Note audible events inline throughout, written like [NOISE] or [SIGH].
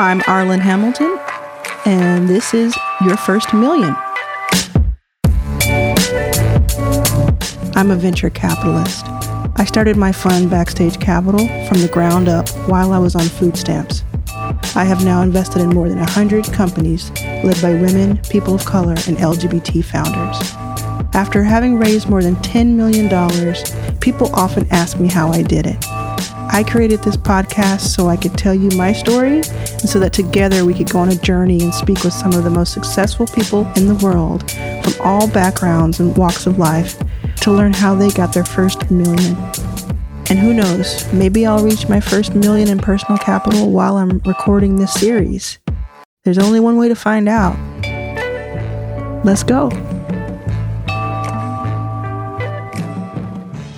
I'm Arlan Hamilton, and this is Your First Million. I'm a venture capitalist. I started my fund Backstage Capital from the ground up while I was on food stamps. I have now invested in more than 100 companies led by women, people of color, and LGBT founders. After having raised more than $10 million, people often ask me how I did it. I created this podcast so I could tell you my story and so that together we could go on a journey and speak with some of the most successful people in the world from all backgrounds and walks of life to learn how they got their first million. And who knows, maybe I'll reach my first million in personal capital while I'm recording this series. There's only one way to find out. Let's go.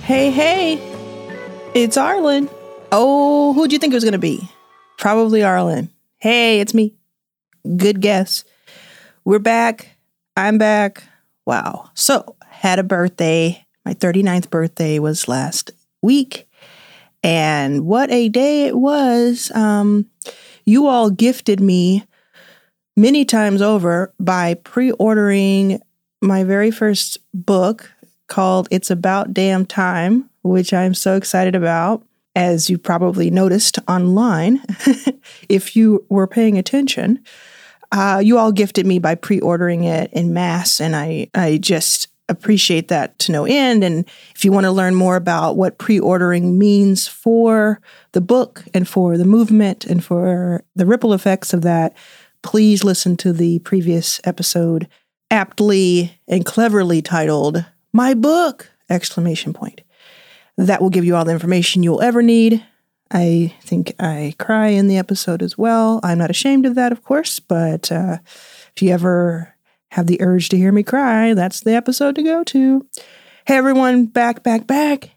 Hey, hey, it's Arlan. Oh, who'd you think it was going to be? Probably Arlan. Hey, it's me. Good guess. We're back. I'm back. Wow. So, had a birthday. My 39th birthday was last week. And what a day it was. Um, you all gifted me many times over by pre ordering my very first book called It's About Damn Time, which I'm so excited about as you probably noticed online, [LAUGHS] if you were paying attention, uh, you all gifted me by pre-ordering it in mass, and I I just appreciate that to no end. And if you want to learn more about what pre-ordering means for the book and for the movement and for the ripple effects of that, please listen to the previous episode, aptly and cleverly titled "My Book!" exclamation point that will give you all the information you'll ever need. I think I cry in the episode as well. I'm not ashamed of that, of course, but uh, if you ever have the urge to hear me cry, that's the episode to go to. Hey, everyone, back, back, back.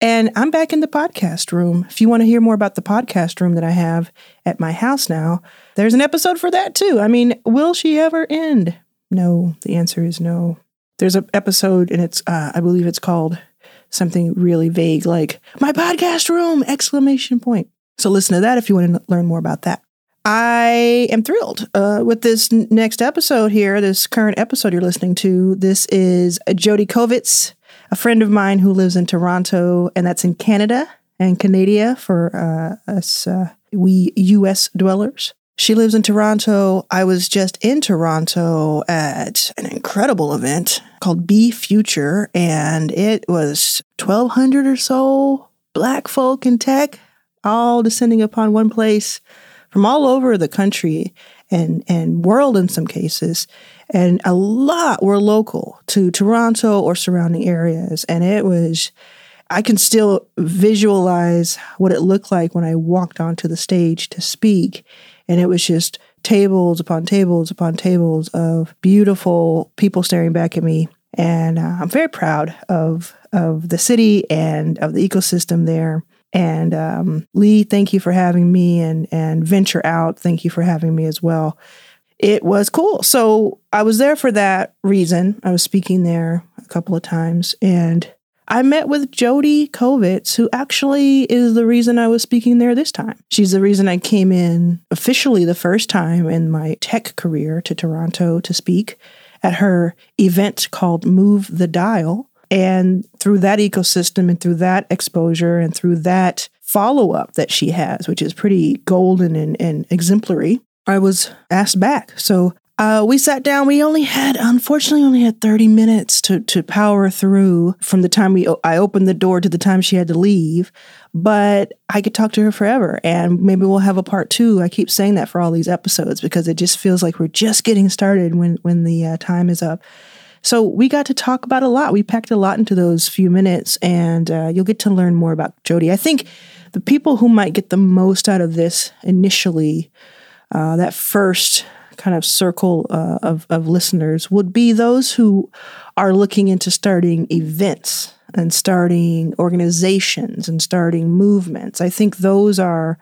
And I'm back in the podcast room. If you want to hear more about the podcast room that I have at my house now, there's an episode for that too. I mean, will she ever end? No, the answer is no. There's an episode, and it's, uh, I believe it's called something really vague like my podcast room exclamation point. So listen to that if you want to learn more about that. I am thrilled uh, with this next episode here, this current episode you're listening to. This is Jodi Kovitz, a friend of mine who lives in Toronto, and that's in Canada and Canada for uh, us, uh, we US dwellers. She lives in Toronto. I was just in Toronto at an incredible event called BFUTR, and it was 1,200 or so black folk in tech, all descending upon one place from all over the country and, and world in some cases. And a lot were local to Toronto or surrounding areas. And it was, I can still visualize what it looked like when I walked onto the stage to speak and it was just tables upon tables upon tables of beautiful people staring back at me. And uh, I'm very proud of of the city and of the ecosystem there. And um, Lee, thank you for having me, and and Venture Out, thank you for having me as well. It was cool. So I was there for that reason. I was speaking there a couple of times, and I met with Jodi Kovitz, who actually is the reason I was speaking there this time. She's the reason I came in officially the first time in my tech career to Toronto to speak at her event called Move the Dial. And through that ecosystem and through that exposure and through that follow up that she has, which is pretty golden and, and exemplary, I was asked back. So uh, we sat down. We only had, unfortunately, only had 30 minutes to, to power through from the time we I opened the door to the time she had to leave. But I could talk to her forever, and maybe we'll have a part two. I keep saying that for all these episodes because it just feels like we're just getting started when when the uh, time is up. So we got to talk about a lot. We packed a lot into those few minutes, and uh, you'll get to learn more about Jodi. I think the people who might get the most out of this initially, uh, that first kind of circle uh, of, of listeners would be those who are looking into starting events and starting organizations and starting movements. I think those are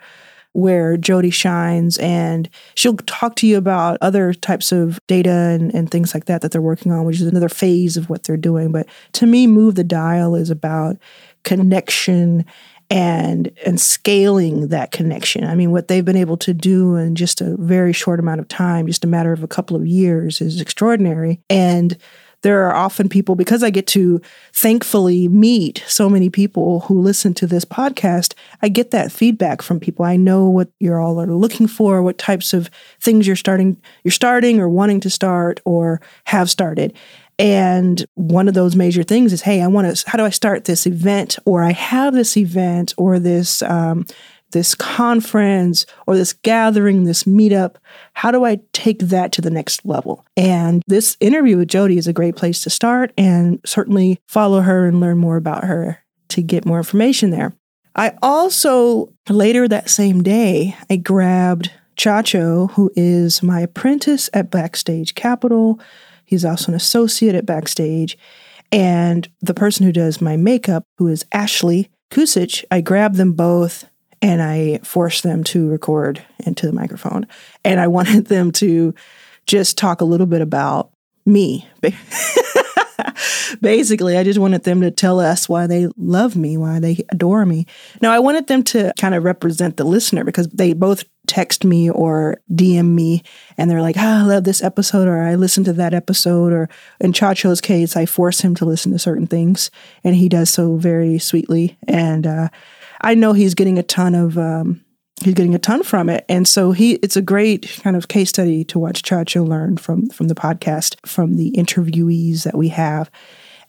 where Jodi shines and she'll talk to you about other types of data and, and things like that that they're working on, which is another phase of what they're doing. But to me, Move the Dial is about connection and and scaling that connection. I mean, what they've been able to do in just a very short amount of time, just a matter of a couple of years, is extraordinary. And there are often people because I get to thankfully meet so many people who listen to this podcast. I get that feedback from people. I know what you're all are looking for, what types of things you're starting, you're starting or wanting to start or have started. And one of those major things is, hey, I want to. How do I start this event? Or I have this event or this um, this conference or this gathering, this meetup? How do I take that to the next level? And this interview with Jodi is a great place to start and certainly follow her and learn more about her to get more information there. I also, later that same day, I grabbed Chacho, who is my apprentice at Backstage Capital. He's also an associate at Backstage. And the person who does my makeup, who is Ashley Kusich, I grabbed them both and I forced them to record into the microphone. And I [LAUGHS] wanted them to just talk a little bit about me. [LAUGHS] Basically, I just wanted them to tell us why they love me, why they adore me. Now, I wanted them to kind of represent the listener because they both text me or DM me and they're like, oh, I love this episode or I listened to that episode. Or in Chacho's case, I force him to listen to certain things and he does so very sweetly. And uh, I know he's getting a ton of um, he's getting a ton from it, and so he it's a great kind of case study to watch Chacho learn from from the podcast, from the interviewees that we have.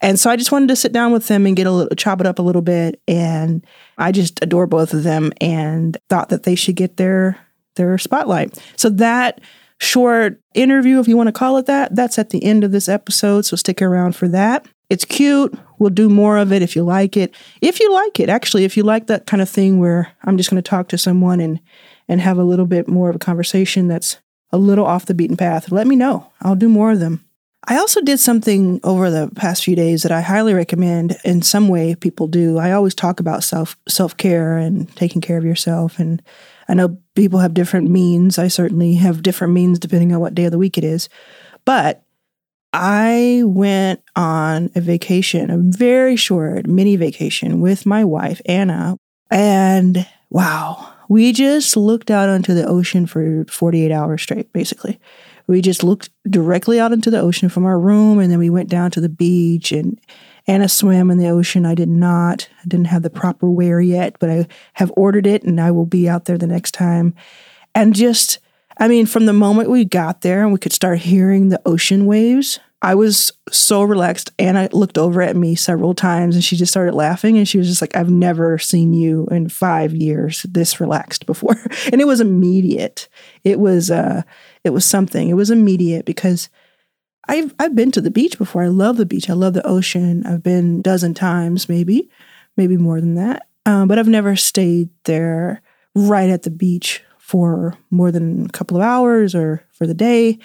And so I just wanted to sit down with them and get a little chop it up a little bit, and I just adore both of them and thought that they should get their their spotlight. So that short interview, if you want to call it that, that's at the end of this episode. So stick around for that. It's cute. We'll do more of it if you like it. If you like it, actually, if you like that kind of thing where I'm just going to talk to someone and and have a little bit more of a conversation that's a little off the beaten path, let me know. I'll do more of them. I also did something over the past few days that I highly recommend in some way people do. I always talk about self self-care and taking care of yourself and I know people have different means. I certainly have different means depending on what day of the week it is. But I went on a vacation, a very short mini vacation with my wife, Anna. And wow, we just looked out onto the ocean for 48 hours straight, basically. We just looked directly out into the ocean from our room, and then we went down to the beach. And Anna swam in the ocean. I did not. I didn't have the proper wear yet, but I have ordered it, and I will be out there the next time. And just I mean, from the moment we got there and we could start hearing the ocean waves, I was so relaxed. Anna looked over at me several times and she just started laughing. And she was just like, I've never seen you in five years this relaxed before. [LAUGHS] and it was immediate. It was, uh, it was something. It was immediate because I've, I've been to the beach before. I love the beach. I love the ocean. I've been a dozen times, maybe, maybe more than that. Um, but I've never stayed there right at the beach for more than a couple of hours or for the day.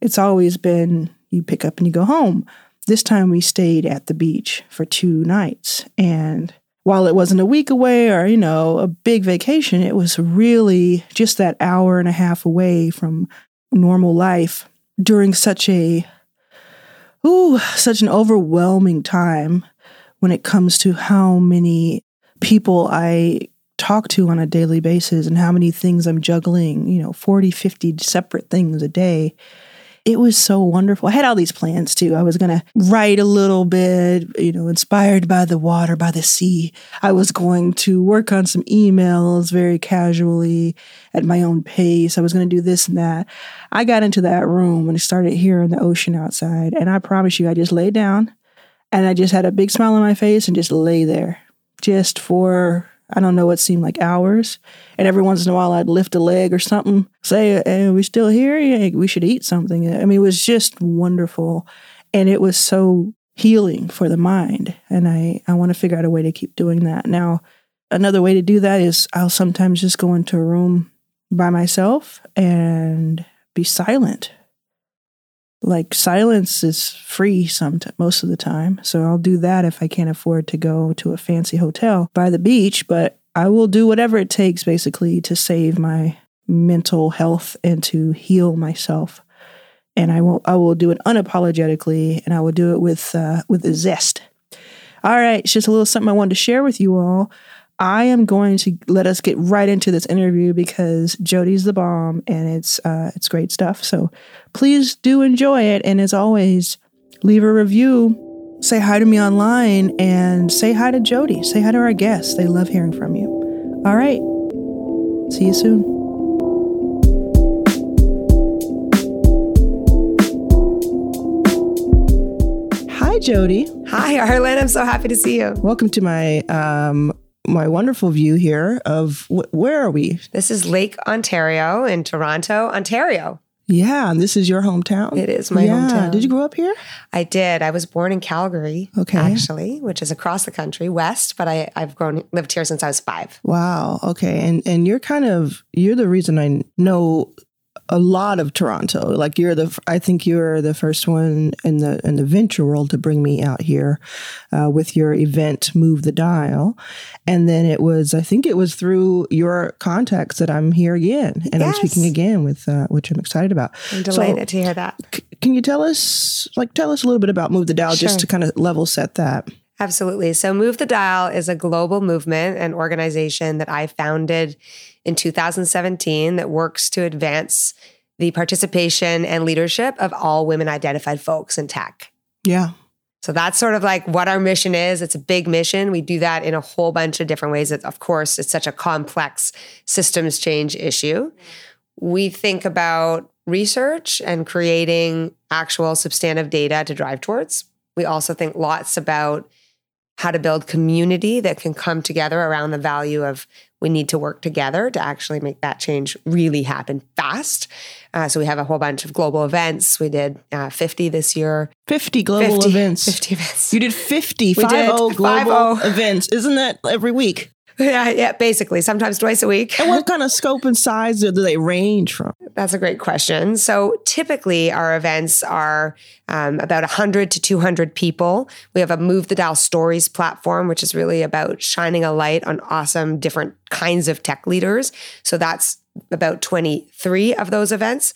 It's always been you pick up and you go home. This time we stayed at the beach for two nights. And while it wasn't a week away or, you know, a big vacation, it was really just that hour and a half away from normal life during such a, ooh, such an overwhelming time when it comes to how many people I talk to on a daily basis and how many things I'm juggling, you know, 40, 50 separate things a day. It was so wonderful. I had all these plans too. I was going to write a little bit, you know, inspired by the water, by the sea. I was going to work on some emails very casually at my own pace. I was going to do this and that. I got into that room and I started hearing the ocean outside. And I promise you, I just laid down and I just had a big smile on my face and just lay there just for I don't know what seemed like hours. And every once in a while, I'd lift a leg or something, say, hey, we still here? Yeah, we should eat something. I mean, it was just wonderful. And it was so healing for the mind. And I, I want to figure out a way to keep doing that. Now, another way to do that is I'll sometimes just go into a room by myself and be silent like silence is free some t- most of the time. So i'll do that if i can't afford to go to a fancy hotel by the beach but i will do whatever it takes basically to save my mental health and to heal myself. And i will i will do it unapologetically and i will do it with uh, with a zest. All right it's just a little something i wanted to share with you all I am going to let us get right into this interview because Jodi's the bomb and it's uh, it's great stuff. So please do enjoy it. And as always, leave a review, say hi to me online, and say hi to Jodi. Say hi to our guests. They love hearing from you. All right. See you soon. Hi, Jodi. Hi, Arlan. I'm so happy to see you. Welcome to my um, my wonderful view here of wh- where are we? This is Lake Ontario in Toronto, Ontario. Yeah, and this is your hometown. It is my yeah. hometown. Did you grow up here? I did. I was born in Calgary, Okay. actually, which is across the country, west. But I, I've grown lived here since I was five. Wow. Okay. And and you're kind of you're the reason I know a lot of Toronto. Like you're the I think you're the first one in the in the venture world to bring me out here uh, with your event Move the Dial, and then it was I think it was through your contacts that I'm here again and I'm speaking again with uh, which I'm excited about. I'm So- delighted to hear that. C- can you tell us like tell us a little bit about Move the Dial just to kind of level set that? Absolutely. So, Move the Dial is a global movement and organization that I founded in 2017 that works to advance the participation and leadership of all women identified folks in tech. Yeah. So that's sort of like what our mission is. It's a big mission. We do that in a whole bunch of different ways. Of course, it's such a complex systems change issue. We think about research and creating actual substantive data to drive towards. We also think lots about how to build community that can come together around the value of we need to work together to actually make that change really happen fast. Uh, so we have a whole bunch of global events. We did uh, 50 this year. 50 global 50 events. [LAUGHS] 50 events. You did 50, We 50 did, global 50. events. Isn't that every week? Yeah, yeah, basically, sometimes twice a week. And what kind of scope and size do they range from? That's a great question. So typically, our events are um, about 100 to 200 people. We have a Move the Dial Stories platform, which is really about shining a light on awesome different kinds of tech leaders. So that's about 23 of those events.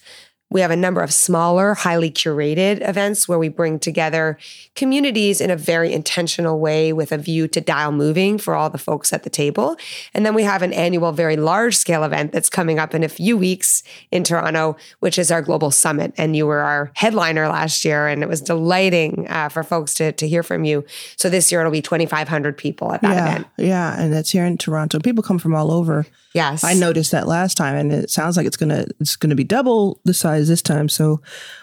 We have a number of smaller, highly curated events where we bring together communities in a very intentional way with a view to dial moving for all the folks at the table. And then we have an annual, very large scale event that's coming up in a few weeks in Toronto, which is our global summit. And you were our headliner last year, and it was delighting uh, for folks to, to hear from you. So this year it'll be 2,500 people at that yeah, event. yeah, and that's here in Toronto. People come from all over. Yes. I noticed that last time, and it sounds like it's gonna it's gonna be double the size this time. So,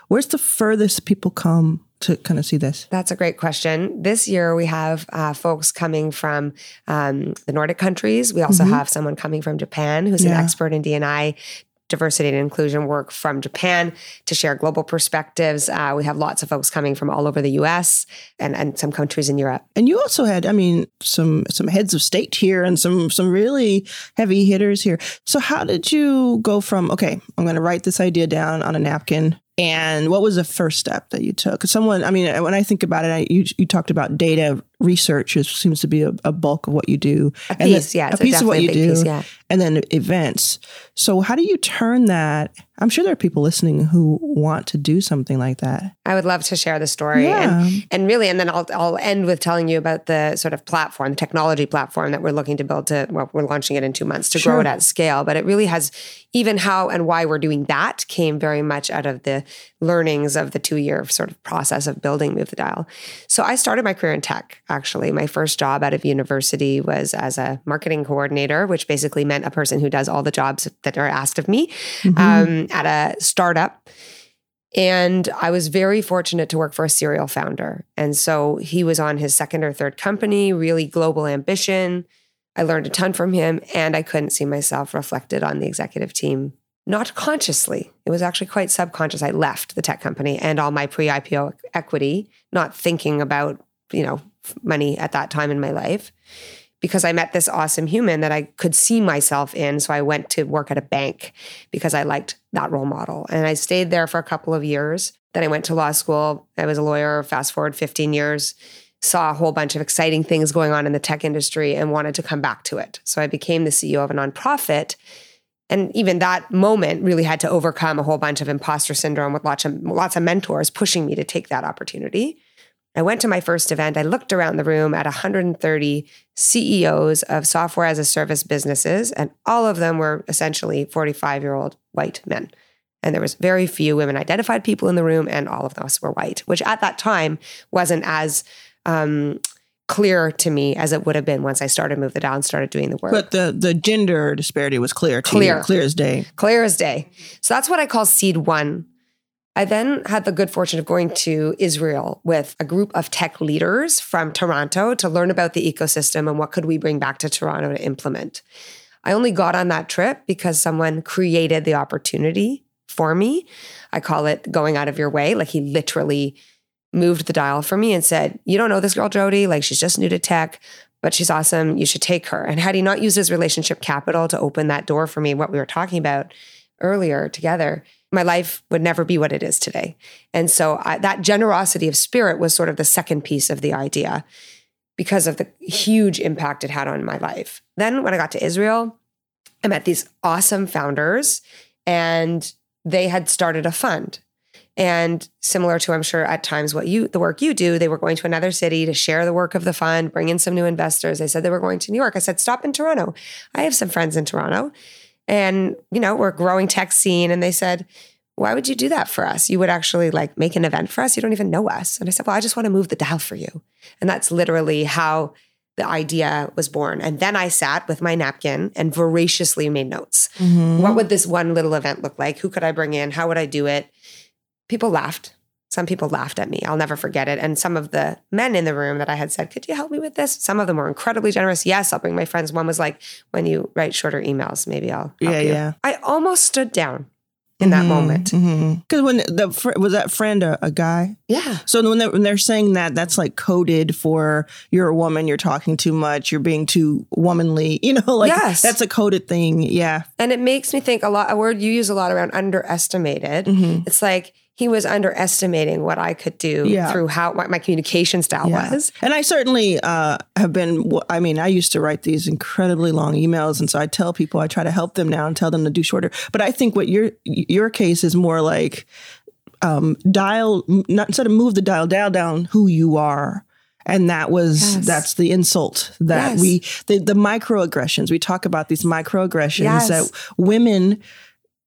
where's the furthest people come to kind of see this? That's a great question. This year we have uh, folks coming from um, the Nordic countries. We also Mhm. have someone coming from Japan who's Yeah. an expert in DNI diversity and inclusion work from Japan to share global perspectives. Uh, we have lots of folks coming from all over the U.S. and and some countries in Europe. And you also had, I mean, some some heads of state here and some some really heavy hitters here. So how did you go from okay, I'm going to write this idea down on a napkin, and what was the first step that you took? Someone, I mean, when I think about it, I, you you talked about data research. It seems to be a, a bulk of what you do, A And piece, yeah, a it's piece of what you do, piece, yeah. and then events. So how do you turn that? I'm sure there are people listening who want to do something like that. I would love to share the story. Yeah. And and really, and then I'll I'll end with telling you about the sort of platform, the technology platform that we're looking to build to well, we're launching it in two months to Sure. grow it at scale. But it really has even how and why we're doing that came very much out of the learnings of the two year sort of process of building Move the Dial. So I started my career in tech, actually. My first job out of university was as a marketing coordinator, which basically meant a person who does all the jobs that are asked of me Mhm. um, at a startup. And I was very fortunate to work for a serial founder. And so he was on his second or third company, really global ambition. I learned a ton from him, and I couldn't see myself reflected on the executive team. Not consciously. It was actually quite subconscious. I left the tech company and all my pre IPO equity, not thinking about, you know, money at that time in my life because I met this awesome human that I could see myself in. So I went to work at a bank because I liked that role model. And I stayed there for a couple of years. Then I went to law school. I was a lawyer, fast forward 15 years, saw a whole bunch of exciting things going on in the tech industry and wanted to come back to it. So I became the CEO of a nonprofit. And even that moment really had to overcome a whole bunch of imposter syndrome with lots of lots of mentors pushing me to take that opportunity. I went to my first event. I looked around the room at 130 CEOs of software as a service businesses, and all of them were essentially 45 year old white men. And there was very few women identified people in the room, and all of us were white, which at that time wasn't as um, clear to me as it would have been once I started Move the and started doing the work. But the the gender disparity was clear, Clear. you, clear as day. clear as day. So that's what I call seed one. I then had the good fortune of going to Israel with a group of tech leaders from Toronto to learn about the ecosystem and what could we bring back to Toronto to implement. I only got on that trip because someone created the opportunity for me. I call it going out of your way. Like he literally moved the dial for me and said, You don't know this girl, Jodi. Like she's just new to tech, but she's awesome. You should take her. And had he not used his relationship capital to open that door for me, what we were talking about earlier together, my life would never be what it is today. And so I, that generosity of spirit was sort of the second piece of the idea because of the huge impact it had on my life. Then when I got to Israel, I met these awesome founders and they had started a fund. And similar to, I'm sure, at times what you, the work you do, they were going to another city to share the work of the fund, bring in some new investors. They said they were going to New York. I said, stop in Toronto. I have some friends in Toronto. And, you know, we're growing tech scene. And they said, why would you do that for us? You would actually like make an event for us. You don't even know us. And I said, well, I just want to move the dial for you. And that's literally how the idea was born. And then I sat with my napkin and voraciously made notes. Mm-hmm. What would this one little event look like? Who could I bring in? How would I do it? People laughed. Some people laughed at me. I'll never forget it. And some of the men in the room that I had said, Could you help me with this? Some of them were incredibly generous. Yes, I'll bring my friends. One was like, When you write shorter emails, maybe I'll. Yeah, you." yeah. I almost stood down in that moment. Because when the fr- was that friend a, a guy? Yeah. So when they're, when they're saying that, that's like coded for you're a woman, you're talking too much, you're being too womanly. [LAUGHS] You know, like Yes. that's a coded thing. Yeah. And it makes me think a lot, a word you use a lot around underestimated. Mhm. It's like he was underestimating what I could do Yeah. through how what my communication style Yeah. was. And I certainly uh, have been, I mean, I used to write these incredibly long emails. And so I tell people, I try to help them now and tell them to do shorter. But I think what your, your case is more like um, dial, not instead of move the dial, dial down who you are. And that was, Yes. that's the insult that Yes. we, the, the microaggressions, we talk about these microaggressions Yes. that women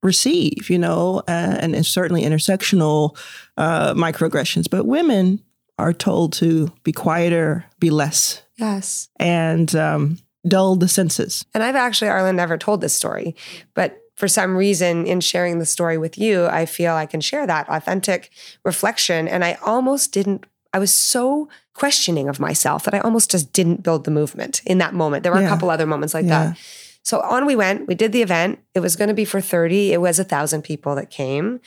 receive, you know, uh, and it's certainly intersectional uh, microaggressions, but women are told to be quieter, be less, Yes. and um, dull the senses. And I've actually, Arlan, never told this story, but for some reason, in sharing the story with you, I feel I can share that authentic reflection. And I almost didn't, I was so questioning of myself that I almost just didn't build the movement in that moment. There were a couple other moments like Yeah. that. So on we went. We did the event. It was going to be for 30. It was a thousand people that came,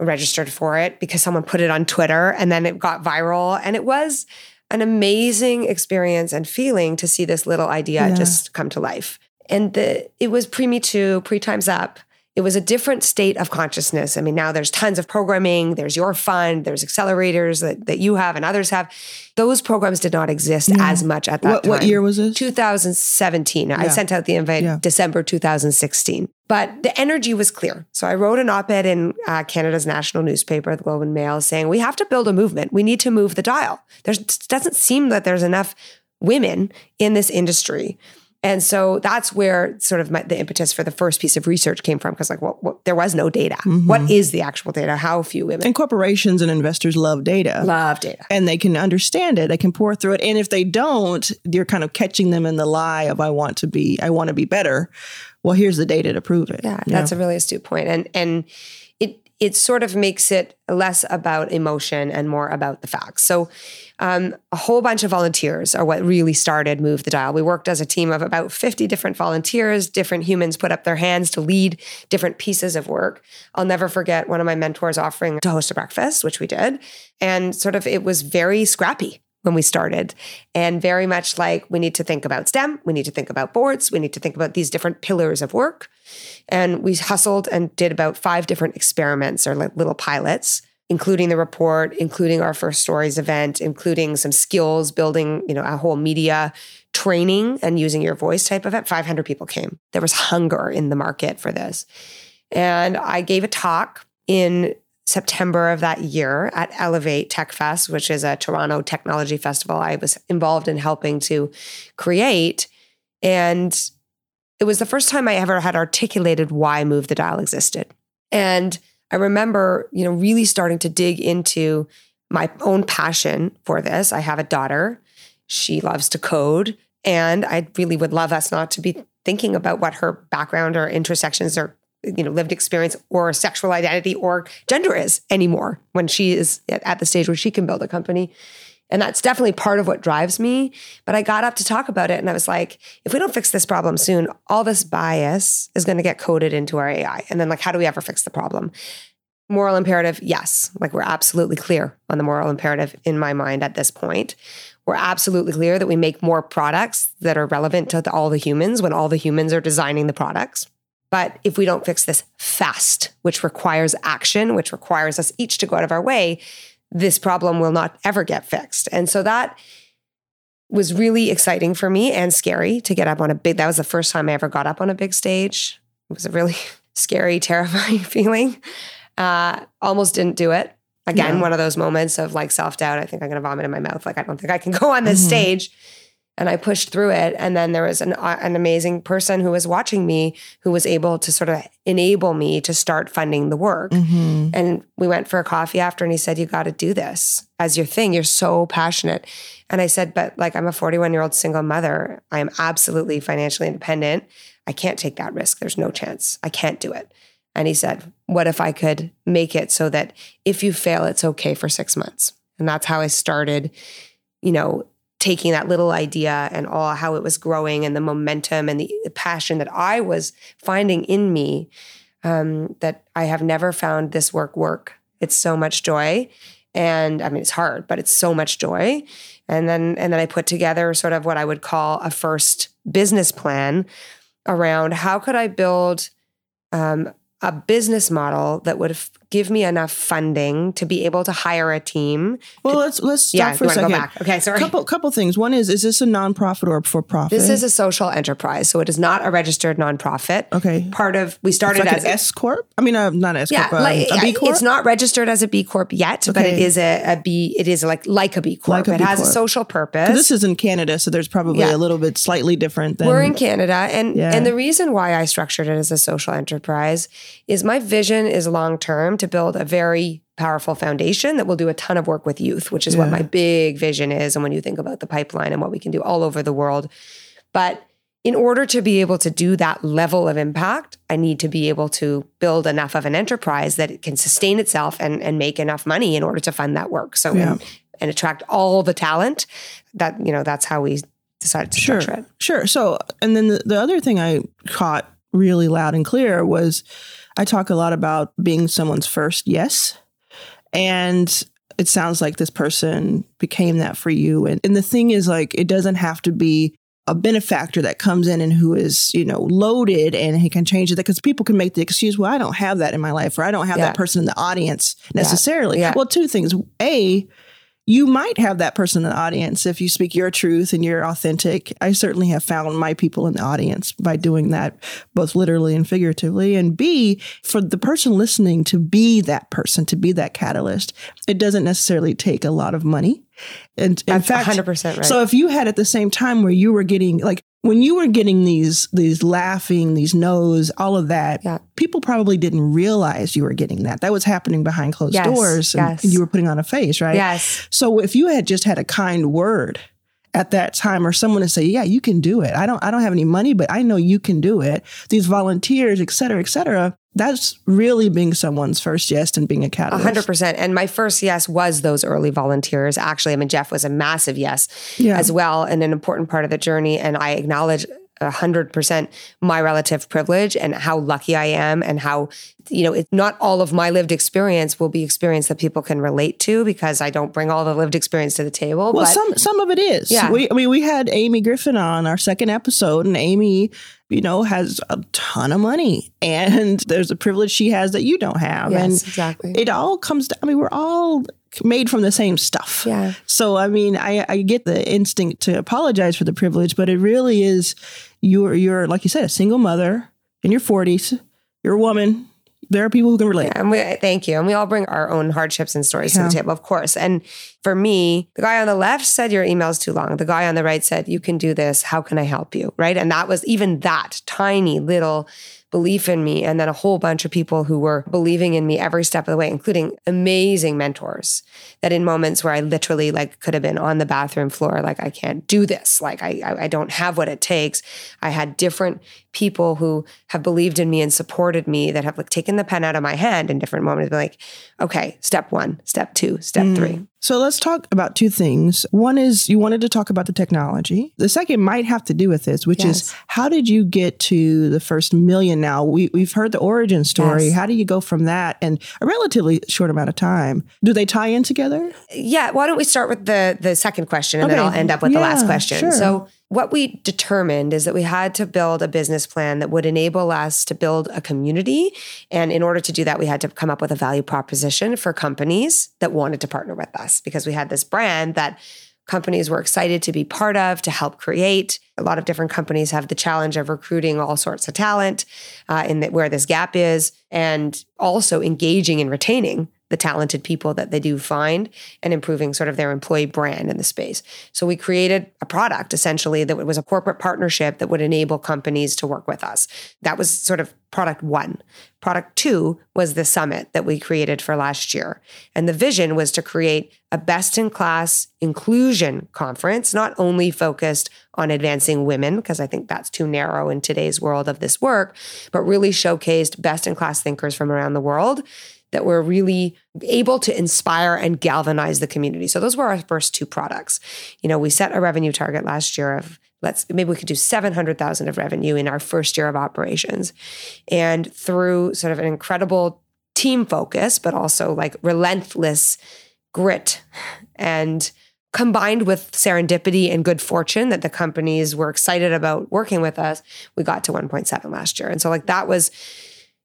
registered for it because someone put it on Twitter and then it got viral. And it was an amazing experience and feeling to see this little idea Yeah. just come to life. And the it was pre Me Too, pre Times Up. It was a different state of consciousness. I mean, now there's tons of programming, there's your fund, there's accelerators that, that you have and others have. Those programs did not exist Yeah. as much at that What, time. what year was this? 2017. I sent out the invite Yeah. December 2016. But the energy was clear. So I wrote an op ed in uh, Canada's national newspaper, the Globe and Mail, saying we have to build a movement. We need to move the dial. There doesn't seem that there's enough women in this industry. And so that's where sort of my, the impetus for the first piece of research came from because, like, well, well, there was no data. Mm-hmm. What is the actual data? How few women And corporations and investors love data. love data? and they can understand it. They can pour through it. And if they don't, you're kind of catching them in the lie of I want to be, I want to be better. Well, here's the data to prove it. Yeah, that's a really astute point. And and it it sort of makes it less about emotion and more about the facts. So um, a whole bunch of volunteers are what really started Move the Dial. We worked as a team of about 50 different volunteers. Different humans put up their hands to lead different pieces of work. I'll never forget one of my mentors offering to host a breakfast, which we did. And sort of it was very scrappy when we started and very much like we need to think about STEM, we need to think about boards, we need to think about these different pillars of work. And we hustled and did about five different experiments or like little pilots, including the report, including our first stories event, including some skills building, you know, a whole media training and using your voice type of event. 500 people came. There was hunger in the market for this. And I gave a talk in September of that year at Elevate Tech Fest, which is a Toronto technology festival I was involved in helping to create. And it was the first time I ever had articulated why Move the Dial existed. And I remember, you know, really starting to dig into my own passion for this. I have a daughter. She loves to code. And I really would love us not to be thinking about what her background or intersections or you know lived experience or sexual identity or gender is anymore when she is at the stage where she can build a company and that's definitely part of what drives me. But i got up to talk about it and i was like if we don't fix this problem soon all this bias is going to get coded into our ai and then like how do we ever fix the problem? Moral imperative yes. Like we're absolutely clear on the moral imperative in my mind at this point. We're absolutely clear that we make more products that are relevant to all the humans when all the humans are designing the products. But if we don't fix this fast, which requires action, which requires us each to go out of our way, this problem will not ever get fixed. And so that was really exciting for me and scary to get up on a big that was the first time I ever got up on a big stage. It was a really [LAUGHS] scary, terrifying [LAUGHS] feeling. Uh, almost didn't do it. Again, yeah. one of those moments of like self-doubt. I think I'm gonna vomit in my mouth. Like I don't think I can go on this mm-hmm. stage and I pushed through it. And then there was an, uh, an amazing person who was watching me who was able to sort of enable me to start funding the work. Mm-hmm. And we went for a coffee after, and he said, You got to do this as your thing. You're so passionate. And I said, But like, I'm a 41 year old single mother. I am absolutely financially independent. I can't take that risk. There's no chance. I can't do it. And he said, What if I could make it so that if you fail, it's okay for six months? And that's how I started, you know, taking that little idea and all how it was growing and the momentum and the, the passion that I was finding in me um, that I have never found this work work. It's so much joy. And I mean, it's hard, but it's so much joy. And then, and then I put together sort of what I would call a first business plan around how could I build um, a business model that would f- give me enough funding to be able to hire a team. Well, let's let's stop yeah, for a second. Okay, sorry. Couple couple things. One is is this a nonprofit or for profit? This is a social enterprise, so it is not a registered nonprofit. Okay. Part of we started like as an S corp. I mean, uh, not S corp. Yeah, um, like, a B corp. It's not registered as a B corp yet, okay. but it is a, a B. It is like like a B corp. Like a it B has corp. a social purpose. This is in Canada, so there's probably yeah. a little bit slightly different. Than, We're in Canada, and yeah. and the reason why I structured it as a social enterprise is my vision is long term to build a very powerful foundation that will do a ton of work with youth, which is yeah. what my big vision is. And when you think about the pipeline and what we can do all over the world. But in order to be able to do that level of impact, I need to be able to build enough of an enterprise that it can sustain itself and, and make enough money in order to fund that work. So yeah. and, and, attract all the talent. That you know, that's how we decided to sure. structure it. Sure. So and then the, the other thing I caught really loud and clear was I talk a lot about being someone's first yes. And it sounds like this person became that for you. And, and the thing is, like, it doesn't have to be a benefactor that comes in and who is, you know, loaded and he can change it because people can make the excuse, well, I don't have that in my life or I don't have yeah. that person in the audience necessarily. Yeah. Yeah. Well, two things. A, you might have that person in the audience if you speak your truth and you're authentic. I certainly have found my people in the audience by doing that, both literally and figuratively. And B, for the person listening to be that person, to be that catalyst, it doesn't necessarily take a lot of money. And in That's fact, 100% right. So if you had at the same time where you were getting like when you were getting these these laughing, these no's, all of that, yeah. people probably didn't realize you were getting that. That was happening behind closed yes, doors and, yes. and you were putting on a face, right? Yes. So if you had just had a kind word at that time or someone to say, yeah, you can do it. I don't, I don't have any money, but I know you can do it. These volunteers, et cetera, et cetera. That's really being someone's first yes and being a catalyst. hundred percent. And my first yes was those early volunteers. Actually, I mean, Jeff was a massive yes yeah. as well and an important part of the journey. And I acknowledge 100% my relative privilege and how lucky I am and how you know, it's not all of my lived experience will be experience that people can relate to because I don't bring all the lived experience to the table. Well, but, some some of it is. Yeah. We, I mean, we had Amy Griffin on our second episode, and Amy, you know, has a ton of money, and [LAUGHS] there's a privilege she has that you don't have. Yes, and exactly. It all comes. down. I mean, we're all made from the same stuff. Yeah. So I mean, I, I get the instinct to apologize for the privilege, but it really is you're you're like you said, a single mother in your 40s. You're a woman there are people who can relate. Yeah, and we, thank you. And we all bring our own hardships and stories Yeah. to the table, of course. And for me, the guy on the left said, Your email's too long. The guy on the right said, You can do this. How can I help you? Right. And that was even that tiny little belief in me. And then a whole bunch of people who were believing in me every step of the way, including amazing mentors that in moments where I literally like could have been on the bathroom floor, like, I can't do this. Like, I, I, don't have what it takes. I had different people who have believed in me and supported me that have like taken the pen out of my hand in different moments. Like, okay, step one, step two, step Mm. three. So let's talk about two things. One is you wanted to talk about the technology. The second might have to do with this, which is how did you get to the first million now? We, we've heard the origin story. Yes. How do you go from that in a relatively short amount of time? Do they tie in together? Yeah, why don't we start with the the second question and then I'll end up with the last question. sure. So what we determined is that we had to build a business plan that would enable us to build a community. And in order to do that, we had to come up with a value proposition for companies that wanted to partner with us because we had this brand that companies were excited to be part of, to help create. A lot of different companies have the challenge of recruiting all sorts of talent uh, in the, where this gap is, and also engaging and retaining the talented people that they do find and improving sort of their employee brand in the space. So we created a product essentially that was a corporate partnership that would enable companies to work with us. That was sort of product one. Product two was the summit that we created for last year. And the vision was to create a best in class inclusion conference, not only focused on advancing women, because I think that's too narrow in today's world of this work, but really showcased best in class thinkers from around the world that were really able to inspire and galvanize the community. So those were our first two products. You know, we set a revenue target last year of let's maybe we could do 700,000 of revenue in our first year of operations. And through sort of an incredible team focus, but also like relentless grit and combined with serendipity and good fortune that the companies were excited about working with us, we got to 1.7 last year. And so like that was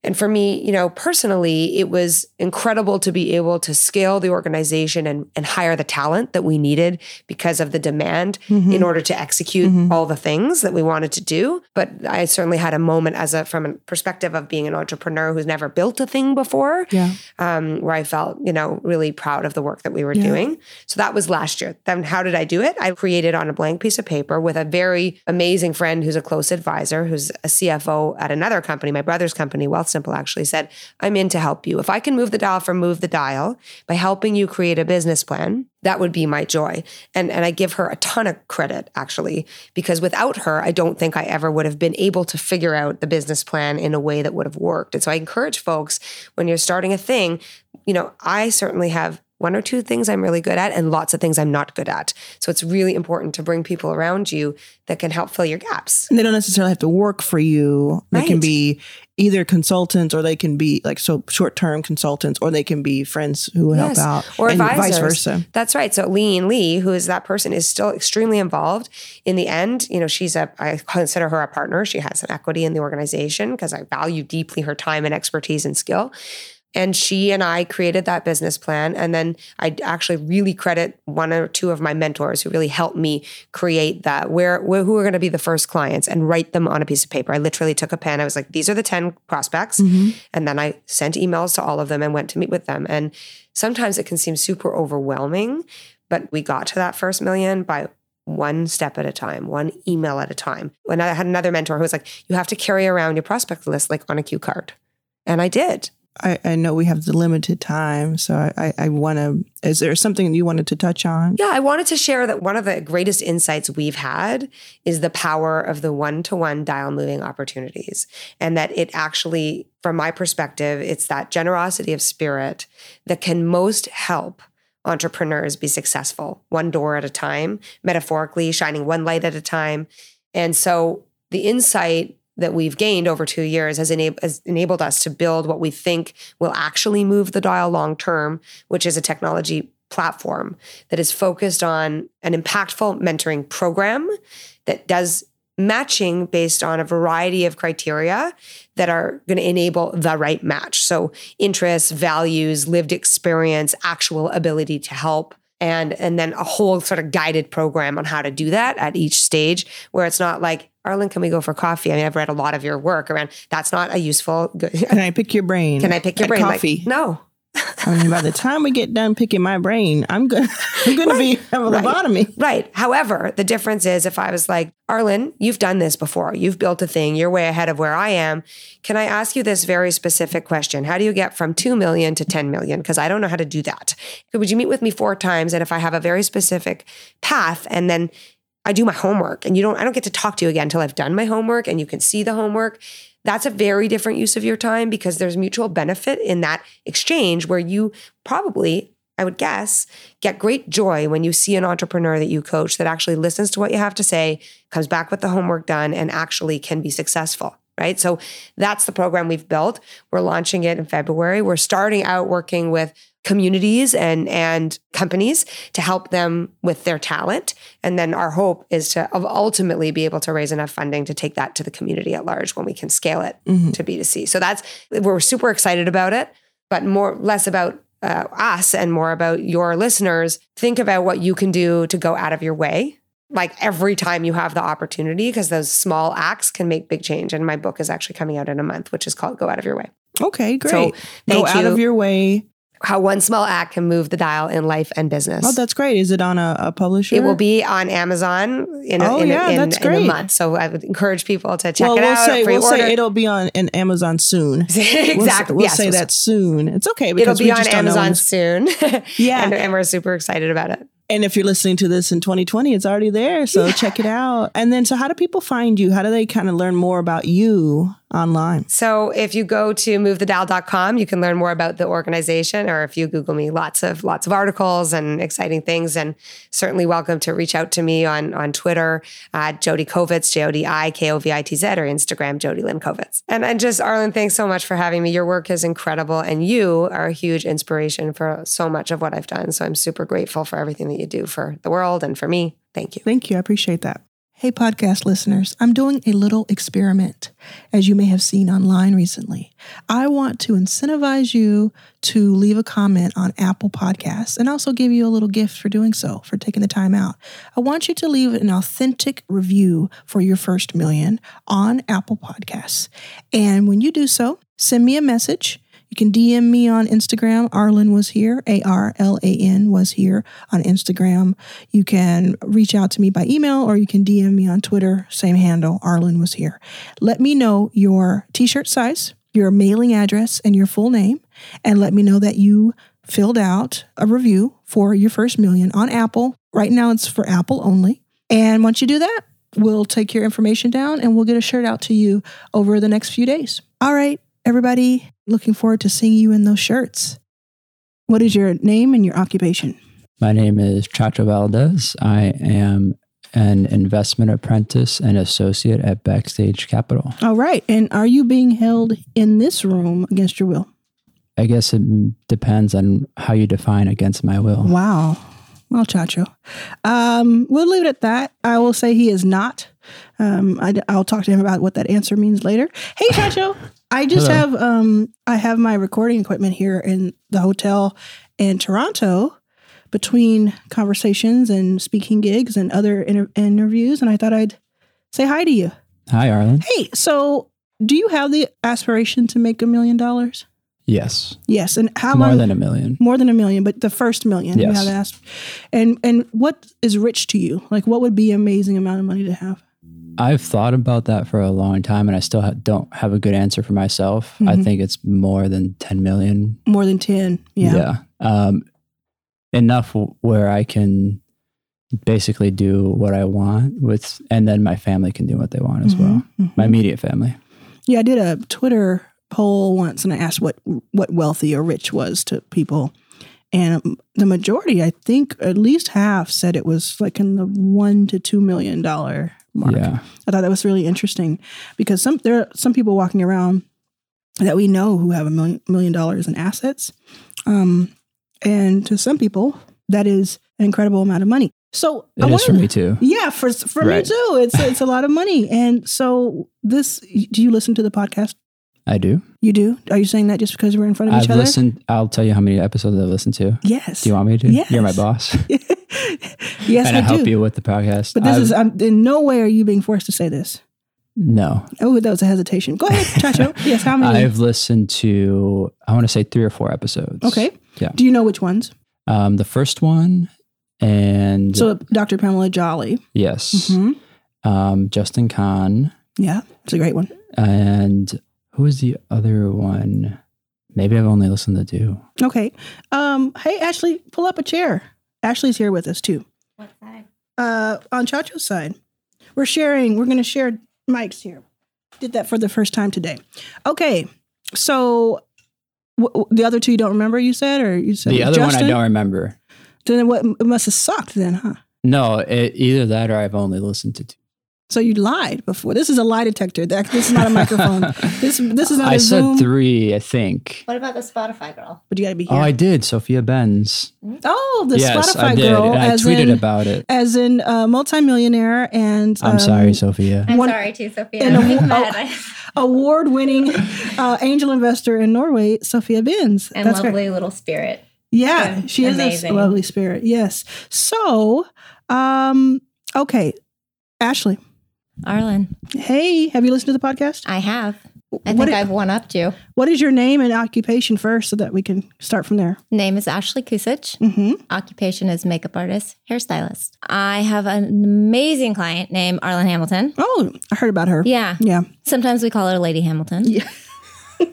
and for me, you know, personally, it was incredible to be able to scale the organization and, and hire the talent that we needed because of the demand in order to execute all the things that we wanted to do. But I certainly had a moment as a from a perspective of being an entrepreneur who's never built a thing before, Yeah. um, where I felt, you know, really proud of the work that we were Yeah. doing. So that was last year. Then how did I do it? I created on a blank piece of paper with a very amazing friend who's a close advisor, who's a CFO at another company, my brother's company, Wealth Simple, actually said, I'm in to help you. If I can move the dial from move the dial by helping you create a business plan, that would be my joy. And and I give her a ton of credit actually because without her I don't think I ever would have been able to figure out the business plan in a way that would have worked. And so I encourage folks when you're starting a thing, you know, I certainly have one or two things I'm really good at and lots of things I'm not good at. So it's really important to bring people around you that can help fill your gaps. And they don't necessarily have to work for you. They can be either consultants or they can be like so short term consultants or they can be friends who Yes. help out. Or vice versa. That's right. So Lean Lee, who is that person, is still extremely involved. In the end, you know, she's a I consider her a partner. She has an equity in the organization because I value deeply her time and expertise and skill. And she and I created that business plan. And then I actually really credit one or two of my mentors who really helped me create that, where, where who are going to be the first clients and write them on a piece of paper. I literally took a pen. I was like, these are the 10 prospects. Mm-hmm. And then I sent emails to all of them and went to meet with them. And sometimes it can seem super overwhelming, but we got to that first million by one step at a time, one email at a time. When I had another mentor who was like, you have to carry around your prospect list like on a cue card. And I did. I, I know we have the limited time, so I, I, I want to. Is there something you wanted to touch on? Yeah, I wanted to share that one of the greatest insights we've had is the power of the one to one dial moving opportunities. And that it actually, from my perspective, it's that generosity of spirit that can most help entrepreneurs be successful, one door at a time, metaphorically, shining one light at a time. And so the insight that we've gained over two years has, enab- has enabled us to build what we think will actually move the dial long term, which is a technology platform that is focused on an impactful mentoring program that does matching based on a variety of criteria that are going to enable the right match. So, interests, values, lived experience, actual ability to help and and then a whole sort of guided program on how to do that at each stage where it's not like Arlan, can we go for coffee? I mean, I've read a lot of your work around that's not a useful good [LAUGHS] Can I pick your brain? Can I pick your brain? Like, Coffee. no. I mean, by the time we get done picking my brain, I'm gonna [LAUGHS] I'm gonna be have a Right. lobotomy. Right. However, the difference is if I was like, Arlan, you've done this before. You've built a thing. You're way ahead of where I am. Can I ask you this very specific question? How do you get from 2 million to 10 million? Because I don't know how to do that. Would you meet with me four times? And if I have a very specific path and then I do my homework and you don't, I don't get to talk to you again until I've done my homework and you can see the homework. That's a very different use of your time because there's mutual benefit in that exchange where you probably, I would guess, get great joy when you see an entrepreneur that you coach that actually listens to what you have to say, comes back with the homework done, and actually can be successful. Right. So that's the program we've built. We're launching it in February. We're starting out working with communities and and companies to help them with their talent and then our hope is to ultimately be able to raise enough funding to take that to the community at large when we can scale it Mhm. to b2c so that's we're super excited about it but more less about uh, us and more about your listeners think about what you can do to go out of your way like every time you have the opportunity because those small acts can make big change and my book is actually coming out in a month which is called go out of your way Okay, great. So, Go thank out you. of your way. How one small act can move the dial in life and business Oh, that's great. Is it on a, a publisher? It will be on Amazon in a, Oh, in, a- yeah, in, that's in a month. So I would encourage people to check well, it we'll out. say we'll say it'll be on an Amazon soon. exactly. [LAUGHS] We'll, say- we'll yes, say that soon. It's okay Because It'll be we on just don't know when Amazon soon. [LAUGHS] Yeah. and, and we're super excited about it. And if you're listening to this in 2020, it's already there. So check it out. And then, so how do people find you? How do they kind of learn more about you online? So if you go to movethedial.com, you can learn more about the organization, or if you Google me, lots of lots of articles and exciting things. And certainly welcome to reach out to me on on Twitter at Jodi Kovitz, J O D I K O V I T Z, or Instagram Jodi Lynn Kovitz. And and just Arlan, thanks so much for having me. Your work is incredible, and you are a huge inspiration for so much of what I've done. So I'm super grateful for everything that you do for the world and for me. Thank you. Thank you. I appreciate that. Hey, podcast listeners, I'm doing a little experiment, as you may have seen online recently. I want to incentivize you to leave a comment on Apple Podcasts and also give you a little gift for doing so, for taking the time out. I want you to leave an authentic review for your first million on Apple Podcasts. And when you do so, send me a message. You can DM me on Instagram. Arlan was here. A R L A N was here on Instagram. You can reach out to me by email or you can DM me on Twitter. Same handle. Arlan was here. Let me know your t shirt size, your mailing address, and your full name. And let me know that you filled out a review for your first million on Apple. Right now, it's for Apple only. And once you do that, we'll take your information down and we'll get a shirt out to you over the next few days. All right, everybody, looking forward to seeing you in those shirts. What is your name and your occupation? My name is Chacho Valadez. I am an investment apprentice and associate at Backstage Capital. All right. And are you being held in this room against your will? I guess it depends on how you define against my will. Wow. Well, Chacho. Um, we'll leave it at that. I will say he is not. Um, I, will talk to him about what that answer means later. Hey, Chacho. I just Hello. have um, I have my recording equipment here in the hotel in Toronto between conversations and speaking gigs and other inter- interviews, and I thought I'd say hi to you. Hi, Arlan. Hey, so do you have the aspiration to make a million dollars? Yes, Yes, and how much more long? than a million. more than a million, but the first million you have to ask. And and what is rich to you? Like what would be an amazing amount of money to have? I've thought about that for a long time, and I still ha- don't have a good answer for myself. I Mhm. think it's more than ten million. More than ten. Yeah. Um, enough w- where I can basically do what I want with, and then my family can do what they want as well. Mhm, My immediate family. Yeah, I did a Twitter poll once, and I asked what what wealthy or rich was to people, and um, the majority, I think, at least half said it was like in the one to two million dollar mark. Yeah. I thought that was really interesting because some there are some people walking around that we know who have a million million dollars in assets, um, and to some people that is an incredible amount of money. So It I is for me too. Yeah, for for me too. It's it's a lot of money, and so this. Do you listen to the podcast? I do. You do? Are you saying that just because we're in front of I've each other? I've listened. I'll tell you how many episodes I've listened to. Yes. Do you want me to? You're my boss. [LAUGHS] yes, and I I help do. you with the podcast. But this I've- is I'm, in no way are you being forced to say this. no. Oh, that was a hesitation. Go ahead, Chacho. [LAUGHS] yes, how many? I've listened to. I want to say three or four episodes. okay. Yeah. Do you know which ones? Um, the first one, and So, Dr. Pamela Jolly. yes, hmm um, Justin Kan, Yeah, it's a great one. and who was the other one? Maybe I've only listened to two. Okay. Um, hey, Ashley, pull up a chair. Ashley's here with us too. What side? Uh, on Chacho's side, we're sharing. We're going to share mics here. Did that for the first time today. Okay. So w- w- the other two you don't remember? You said, or you said the other Justin? one I don't remember. Then what? It must have sucked then, huh? No, it, either that or I've only listened to two. So you lied before. This is a lie detector. This is not a microphone. [LAUGHS] This this is not I a said Zoom. three, I think. What about the Spotify girl? But you got to be here. Oh. I did. Sophia Bendz. Oh, the yes, Spotify I did. girl, and I as tweeted in about it. as in uh, multimillionaire and I'm um, sorry, Sophia. I'm One- sorry too, Sophia. and a- We've oh, met. Award-winning [LAUGHS] uh, angel investor in Norway, Sophia Bendz. and That's lovely great. little spirit. Yeah, Yeah, she is a lovely spirit. Yes. So, um, okay, Ashley. Arlan, Hey, have you listened to the podcast? I have. I What think i- I've one upped you. what is your name and occupation first, so that we can start from there? Name is Ashley Kucich. Mm-hmm. Occupation is makeup artist, hairstylist. I have an amazing client named Arlan Hamilton. Oh, I heard about her. Yeah. Yeah. Sometimes we call her Lady Hamilton. Yeah.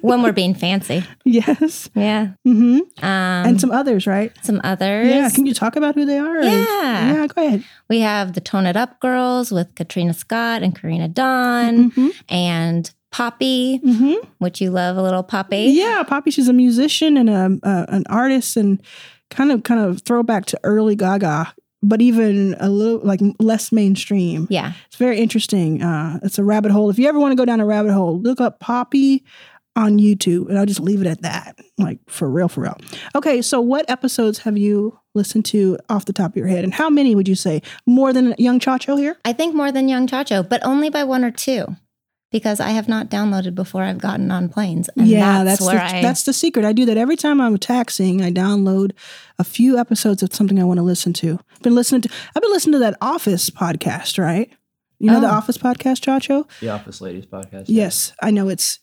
When we're being fancy. [LAUGHS] Yes. Yeah. Mm-hmm. Um, and some others, right? some others. Yeah. Can you talk about who they are? or- Yeah. Yeah. Go ahead. We have the Tone It Up girls with Katrina Scott and Karena Dawn Mm-hmm. and Poppy, Mm-hmm. which you love a little Poppy. Yeah, Poppy. She's a musician and a, uh, an artist, and kind of kind of throwback to early Gaga, but even a little like less mainstream. Yeah. It's very interesting. Uh, it's a rabbit hole. If you ever want to go down a rabbit hole, look up Poppy on YouTube, and I'll just leave it at that. Like for real, for real. Okay, so what episodes have you listened to off the top of your head, and how many would you say more than Young Chacho here? I think more than Young Chacho, but only by one or two. Because I have not downloaded before I've gotten on planes. And yeah, that's, that's where the, I that's the secret. I do that every time I'm taxing. I download a few episodes of something I want to listen to. I've been listening to. I've been listening to that Office podcast, right? You know the Oh. Office podcast, Chacho? The Office Ladies podcast. Yes, I know it's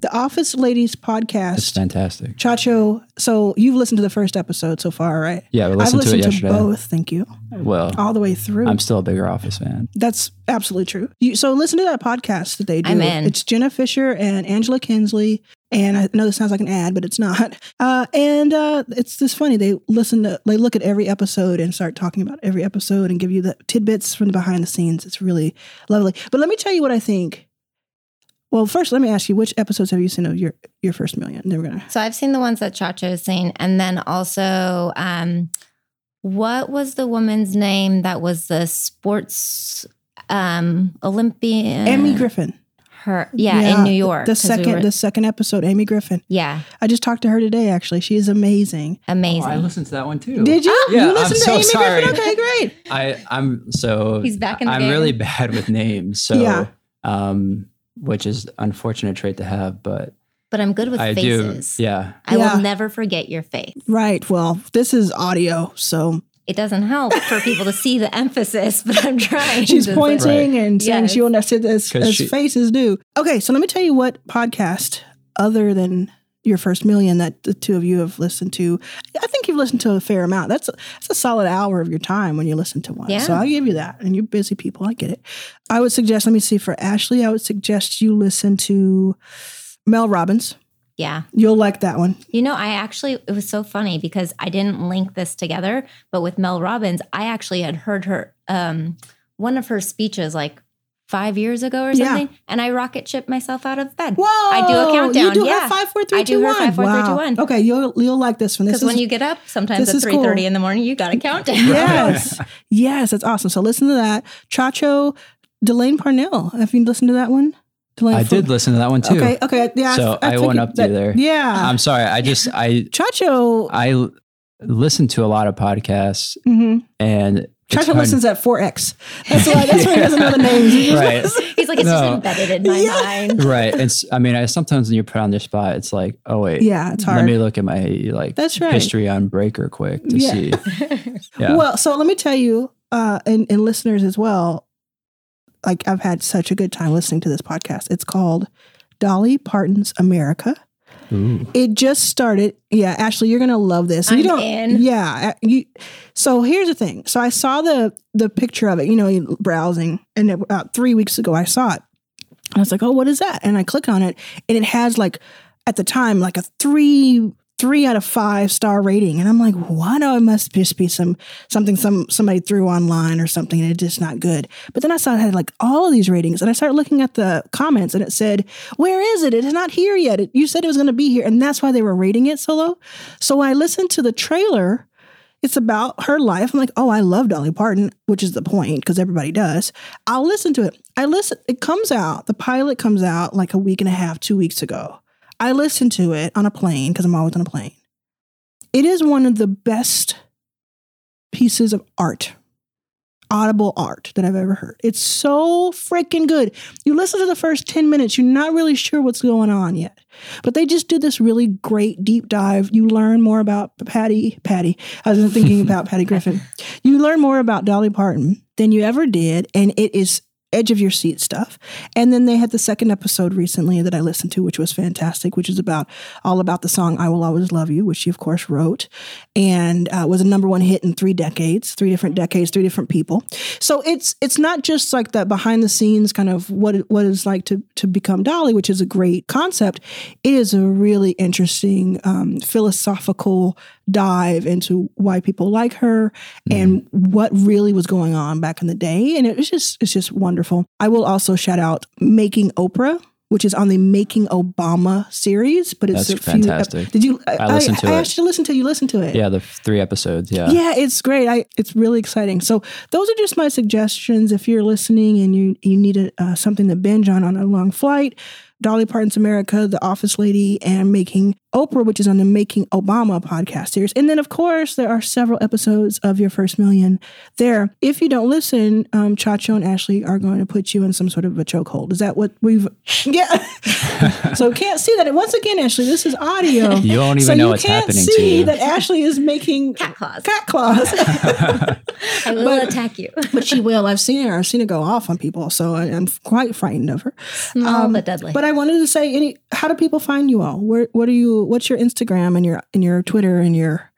the Office Ladies It's podcast. fantastic. Chacho, so you've listened to the first episode so far, right? Yeah, we I've listened to it listened to, both. Thank you, Well, all the way through. I'm still a bigger Office fan. That's absolutely true. You, so listen to that podcast that they do. I'm in. It's Jenna Fischer and Angela Kinsey. And I know this sounds like an ad, but it's not. [LAUGHS] Uh, and uh, it's just funny. They listen to, they look at every episode and start talking about every episode and give you the tidbits from the behind the scenes. It's really lovely. But let me tell you what I think. Well, first, let me ask you, which episodes have you seen of your your first million? Then we're gonna. So I've seen the ones that Chacho has seen. And then also, um, what was the woman's name that was the sports um, Olympian? Amy Griffin. Her, yeah, in New York. The 'cause we second, were- the second episode, Amy Griffin. yeah, I just talked to her today. Actually, she is amazing. amazing. Oh, I listened to that one too. Did you? Yeah, you I'm listened to so Amy sorry. Griffin? Okay, great. I I'm so He's back in the I'm game. really bad with names, so Yeah. um, which is unfortunate trait to have, but but I'm good with I faces. do. Yeah, I Yeah. will never forget your face. Right. Well, this is audio, so It doesn't help for people to see the emphasis, [LAUGHS] but I'm trying. she's to- pointing and saying Yes. she will not sit as, 'Cause as she- faces do. Okay, so let me tell you what podcast other than your first million that the two of you have listened to. I think you've listened to a fair amount. That's a, that's a solid hour of your time when you listen to one. Yeah. So I'll give you that. And you're busy people. I get it. I would suggest. Let me see. For Ashley, I would suggest you listen to Mel Robbins. Yeah. You'll like that one. You know, I actually, it was so funny because I didn't link this together, but with Mel Robbins, I actually had heard her, um, one of her speeches like five years ago or Yeah. something, and I rocket shipped myself out of bed. Whoa! I do a countdown. You do yeah. her five, four, three, I do two, her one. five, four, three, two, Wow. one. Okay, you'll you'll like this one. This Because is when you get up, sometimes at is three thirty cool. in the morning, you got to count down. [LAUGHS] yes, [LAUGHS] yes, that's awesome. So listen to that. Chacho, Delane Parnell. Have you listened to that one? Delane I Fo- did listen to that one too. Okay, okay, yeah. So I figured went up to you that- there. Yeah, I'm sorry. I just I Chacho. I listen to a lot of podcasts, mhm. and Chacho hard. listens at 4x. That's why. That's why he doesn't know the names. He [LAUGHS] right. [LAUGHS] He's like, it's No. just embedded in my mind. right. It's, I mean, I sometimes when you're put on the spot, it's like, oh, wait. Yeah, it's hard. Let me look at my like That's right. history on Breaker quick to Yeah. see. [LAUGHS] Yeah. Well, so let me tell you, uh, and, and listeners as well, like I've had such a good time listening to this podcast. It's called Dolly Parton's America. Ooh. It just started. Yeah, Ashley, you're gonna love this. I'm you don't. in. Yeah. uh, You. So here's the thing. So I saw the the picture of it. You know, browsing, and about three weeks ago I saw it. And I was like, oh, what is that? And I click on it, and it has like at the time like a three three out of five star rating, and I'm like, what? Oh, it must just be some something some somebody threw online or something, and it's just not good. But then I saw it had like all of these ratings, and I started looking at the comments, and it said, "Where is it? It is not here yet. It, you said it was going to be here," and that's why they were rating it so low. So I listened to the trailer, it's about her life. I'm like, oh, I love Dolly Parton, which is the point because everybody does. I'll listen to it. I listen. It comes out. The pilot comes out like a week and a half, two weeks ago. I listened to it on a plane because I'm always on a plane. It is one of the best pieces of art, audible art that I've ever heard. It's so freaking good. You listen to the first 10 minutes, you're not really sure what's going on yet. But they just did this really great deep dive. You learn more about Patty, Patty. I was thinking about Patty Griffin. [LAUGHS] You learn more about Dolly Parton than you ever did, and it is edge of your seat stuff. And then they had the second episode recently that I listened to, which was fantastic, which is about all about the song "I Will Always Love You," which she of course wrote, and uh, was a number one hit in three decades, three different decades, three different people. So it's it's not just like that behind the scenes kind of what it, what it's like to to become Dolly, which is a great concept. It is a really interesting um, philosophical dive into why people like her and what really was going on back in the day. And it was just it's just wonderful. I will also shout out Making Oprah. Which is on the Making Obama series, but it's That's a few. fantastic. Did you? I listened to I it. asked you to listen to. You listen to it. Yeah. The three episodes. Yeah. Yeah, it's great. I it's really exciting. So those are just my suggestions. If you're listening and you you need a, uh, something to binge on on a long flight, Dolly Parton's America, The Office Lady, and Making Oprah, which is on the Making Obama podcast series. And then of course there are several episodes of Your First Million there. If you don't listen, um, Chacho and Ashley are going to put you in some sort of a chokehold. Is that what we've? [LAUGHS] Yeah. so can't see that. And once again, Ashley, this is audio. [LAUGHS] You won't even so know you what's can't happening to see you. that Ashley is making [LAUGHS] Cat claws. cat claws. I will But- attack you. but she will. I've seen her. I've seen her go off on people, so I, I'm quite frightened of her. Small but deadly. But I wanted to say, any how do people find you all? Where what are you? What's your Instagram and your and your Twitter and your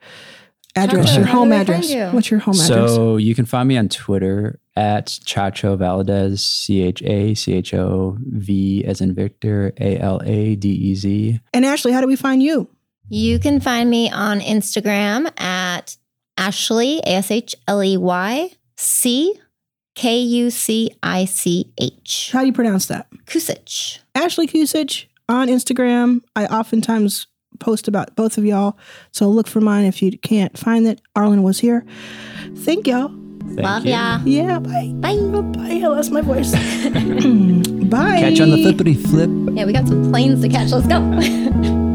address? Chacho, your home address. you? What's your home address? So you can find me on Twitter at Chacho Valadez, C H A C H O V as in Victor, A L A D E Z. And Ashley, how do we find you? You can find me on Instagram at Ashley, A S H L E Y C K U C I C H. How do you pronounce that? Kucich. Ashley Kucich on Instagram. I oftentimes post about both of y'all, so look for mine if you can't find it. Arlan was here. Thank y'all. Thank Love you. ya. Yeah, bye. Bye. Bye. I lost my voice. [LAUGHS] [LAUGHS] bye. Catch you on the flippity flip. Yeah, we got some planes to catch. Let's go. [LAUGHS]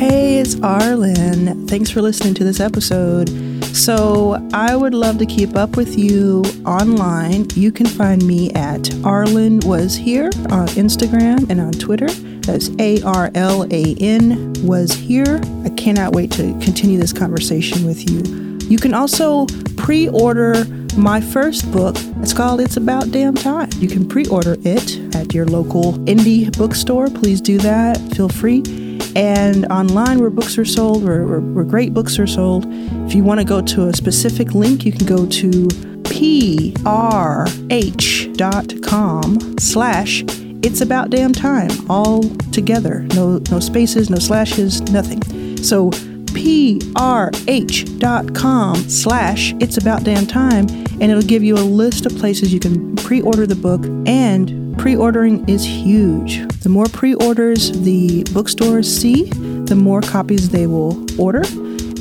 Hey, it's Arlan. Thanks for listening to this episode. So, I would love to keep up with you online. You can find me at Arlan Was Here on Instagram and on Twitter. That's A R L A N Was Here. I cannot wait to continue this conversation with you. You can also pre order my first book. It's called It's About Damn Time. You can pre order it at your local indie bookstore. Please do that. Feel free and online where books are sold, where, where, where great books are sold. If you want to go to a specific link, you can go to prh.com slash it's about damn time, all together. No, no spaces, no slashes, nothing. So prh.com slash it's about damn time and it'll give you a list of places you can pre-order the book and pre-ordering is huge the more pre-orders the bookstores see the more copies they will order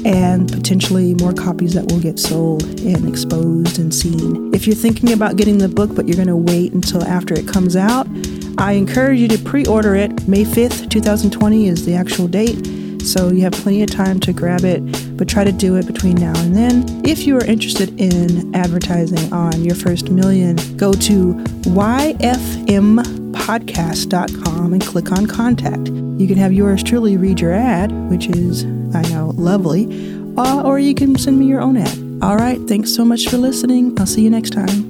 and potentially more copies that will get sold and exposed and seen if you're thinking about getting the book but you're going to wait until after it comes out i encourage you to pre-order it may 5th 2020 is the actual date so you have plenty of time to grab it but try to do it between now and then. If you are interested in advertising on your first million, go to yfmpodcast.com and click on contact. You can have yours truly read your ad, which is, I know, lovely, uh, or you can send me your own ad. All right, thanks so much for listening. I'll see you next time.